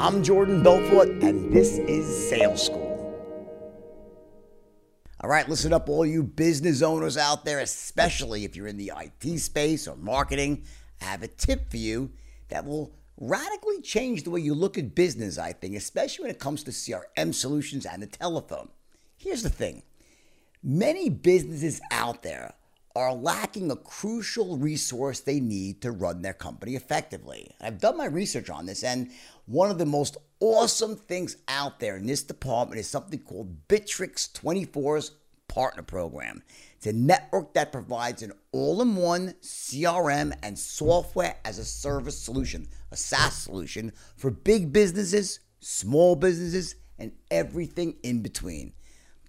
I'm Jordan Belfort, and this is Sales School. All right, listen up, all you business owners out there, especially if you're in the IT space or marketing. I have a tip for you that will radically change the way you look at business, I think, especially when it comes to CRM solutions and the telephone. Here's the thing many businesses out there are lacking a crucial resource they need to run their company effectively. I've done my research on this, and one of the most awesome things out there in this department is something called Bitrix 24's Partner Program. It's a network that provides an all in one CRM and software as a service solution, a SaaS solution for big businesses, small businesses, and everything in between.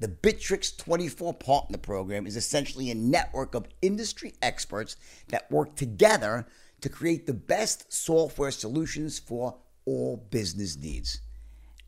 The Bitrix 24 Partner Program is essentially a network of industry experts that work together to create the best software solutions for all business needs.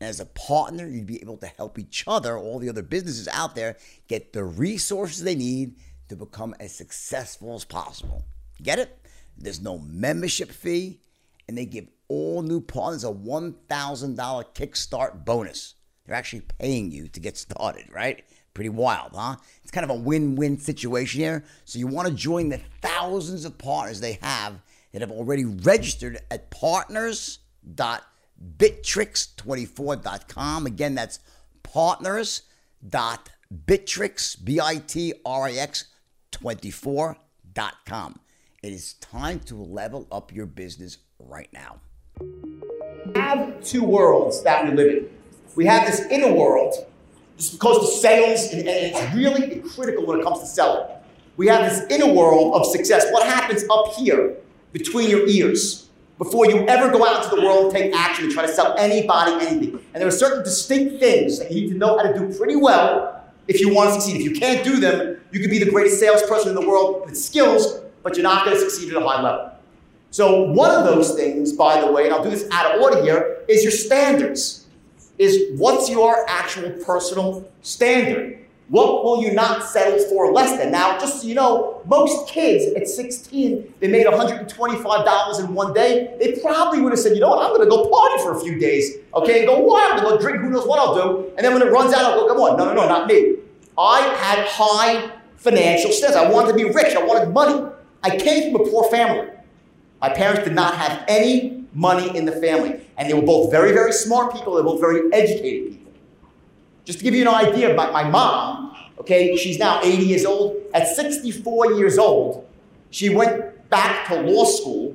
And as a partner, you'd be able to help each other, all the other businesses out there, get the resources they need to become as successful as possible. Get it? There's no membership fee, and they give all new partners a $1,000 kickstart bonus. They're actually paying you to get started, right? Pretty wild, huh? It's kind of a win win situation here. So you want to join the thousands of partners they have that have already registered at partners.bitrix24.com. Again, that's partners.bitrix, B I T R I X 24.com. It is time to level up your business right now. Have two worlds that we live in. We have this inner world, just because the sales, and, and it's really critical when it comes to selling. We have this inner world of success. What happens up here between your ears before you ever go out into the world and take action and try to sell anybody anything? And there are certain distinct things that you need to know how to do pretty well if you want to succeed. If you can't do them, you could be the greatest salesperson in the world with skills, but you're not going to succeed at a high level. So, one of those things, by the way, and I'll do this out of order here, is your standards is what's your actual personal standard? What will you not settle for less than? Now, just so you know, most kids at 16, they made $125 in one day. They probably would have said, you know what, I'm to go party for a few days, okay, and go wild, go drink, who knows what I'll do. And then when it runs out, I'll go, come on, no, no, no, not me. I had high financial standards. I wanted to be rich. I wanted money. I came from a poor family. My parents did not have any money in the family. And they were both very, very smart people. They were both very educated people. Just to give you an idea about my mom, okay, she's now 80 years old. At 64 years old, she went back to law school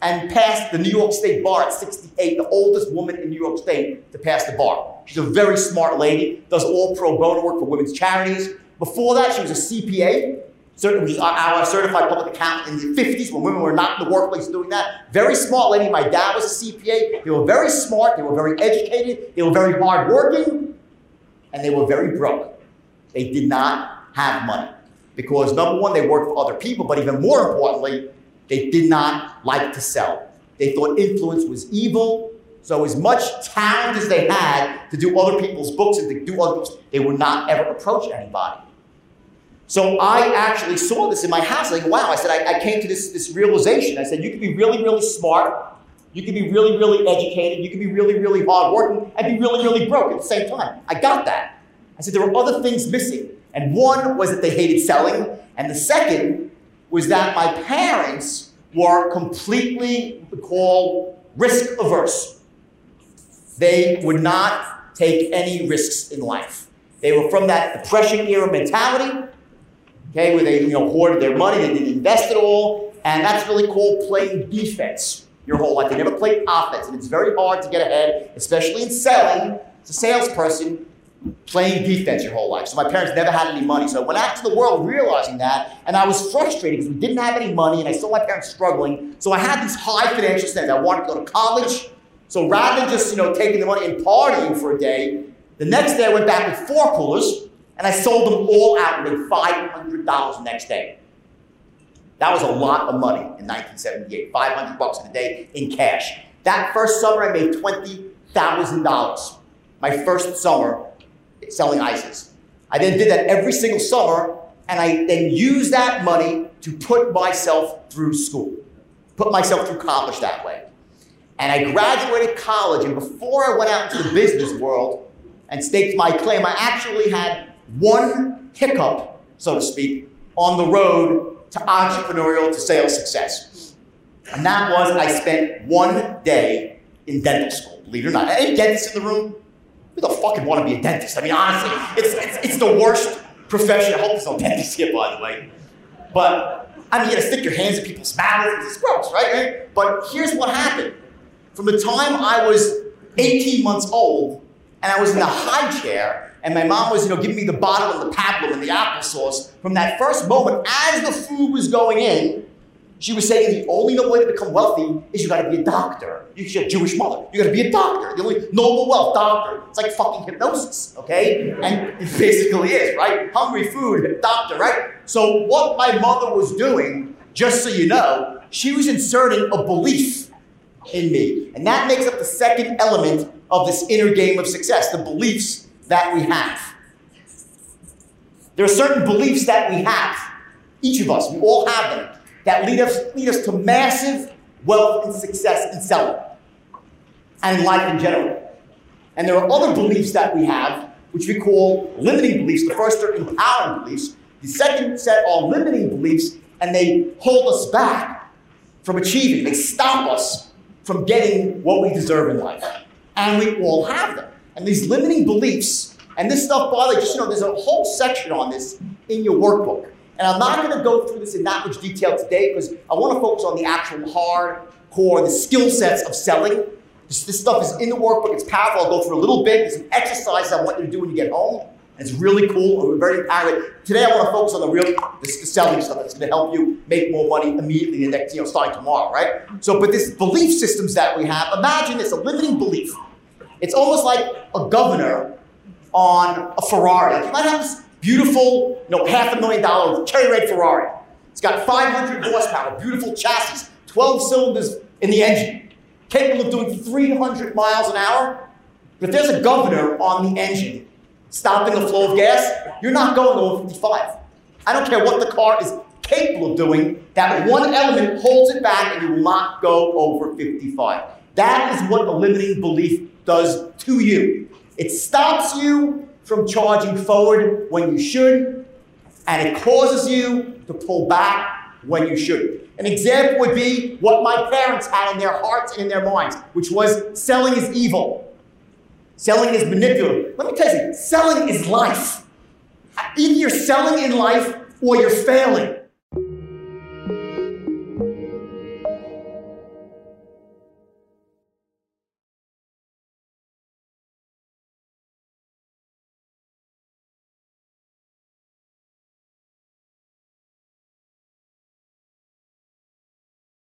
and passed the New York State bar at 68, the oldest woman in New York State to pass the bar. She's a very smart lady, does all pro bono work for women's charities. Before that, she was a CPA, Certainly, our certified public accountant in the 50s when women were not in the workplace doing that. Very smart lady. My dad was a CPA. They were very smart. They were very educated. They were very hardworking. And they were very broke. They did not have money. Because number one, they worked for other people, but even more importantly, they did not like to sell. They thought influence was evil. So as much talent as they had to do other people's books and to do other books, they would not ever approach anybody. So I actually saw this in my house. Like, wow, I said, I, I came to this, this realization. I said, you can be really, really smart. You can be really, really educated. You can be really, really hardworking and be really, really broke at the same time. I got that. I said, there were other things missing. And one was that they hated selling. And the second was that my parents were completely called risk averse. They would not take any risks in life. They were from that depression era mentality okay, where they you know hoarded their money, they didn't invest it all, and that's really called playing defense your whole life. They never played offense, and it's very hard to get ahead, especially in selling. As a salesperson, playing defense your whole life. So my parents never had any money. So I went out to the world realizing that, and I was frustrated because we didn't have any money, and I saw my parents struggling. So I had these high financial standards. I wanted to go to college. So rather than just you know taking the money and partying for a day, the next day I went back with four coolers and I sold them all out made $500 the next day. That was a lot of money in 1978, 500 bucks in a day in cash. That first summer, I made $20,000. My first summer selling ices. I then did that every single summer, and I then used that money to put myself through school, put myself through college that way. And I graduated college, and before I went out into the business world and staked my claim, I actually had one hiccup, so to speak, on the road to entrepreneurial, to sales success. And that was I spent one day in dental school, believe it or not. Any dentists in the room? Who the fuck would want to be a dentist? I mean, honestly, it's, it's, it's the worst profession. I hope there's no dentists here, by the way. But, I mean, you gotta stick your hands in people's mouths. It's gross, right? But here's what happened. From the time I was 18 months old, and I was in a high chair, and my mom was, you know, giving me the bottle of the pablum and the applesauce, from that first moment, as the food was going in, she was saying the only way to become wealthy is you gotta be a doctor. You should a Jewish mother. You gotta be a doctor. The only noble wealth, doctor. It's like fucking hypnosis, okay? And it basically is, right? Hungry food, doctor, right? So what my mother was doing, just so you know, she was inserting a belief in me. And that makes up the second element of this inner game of success, the beliefs that we have. There are certain beliefs that we have, each of us, we all have them that lead us, lead us to massive wealth and success in selling and life in general. And there are other beliefs that we have, which we call limiting beliefs. The first are empowering beliefs. The second set are limiting beliefs, and they hold us back from achieving. They stop us from getting what we deserve in life. And we all have them. And these limiting beliefs, and this stuff, by the way, just you know, there's a whole section on this in your workbook. And I'm not going to go through this in that much detail today because I want to focus on the actual hard core, the skill sets of selling. This, this, stuff is in the workbook. It's powerful. I'll go through a little bit. There's some exercises I want you to do when you get home. It's really cool and very empowering. Today I want to focus on the real the selling stuff that's going to help you make more money immediately in the next, you know, starting tomorrow, right? So, but this belief systems that we have, imagine it's a limiting belief. It's almost like a governor on a Ferrari. You might have this Beautiful, you know, half a million dollar cherry red Ferrari. It's got 500 horsepower, beautiful chassis, 12 cylinders in the engine, capable of doing 300 miles an hour. But if there's a governor on the engine stopping the flow of gas, you're not going over 55. I don't care what the car is capable of doing, that one element holds it back and you will not go over 55. That is what a limiting belief does to you. It stops you from charging forward when you should, and it causes you to pull back when you should. An example would be what my parents had in their hearts and in their minds, which was selling is evil. Selling is manipulative. Let me tell you, selling is life. Either you're selling in life or you're failing.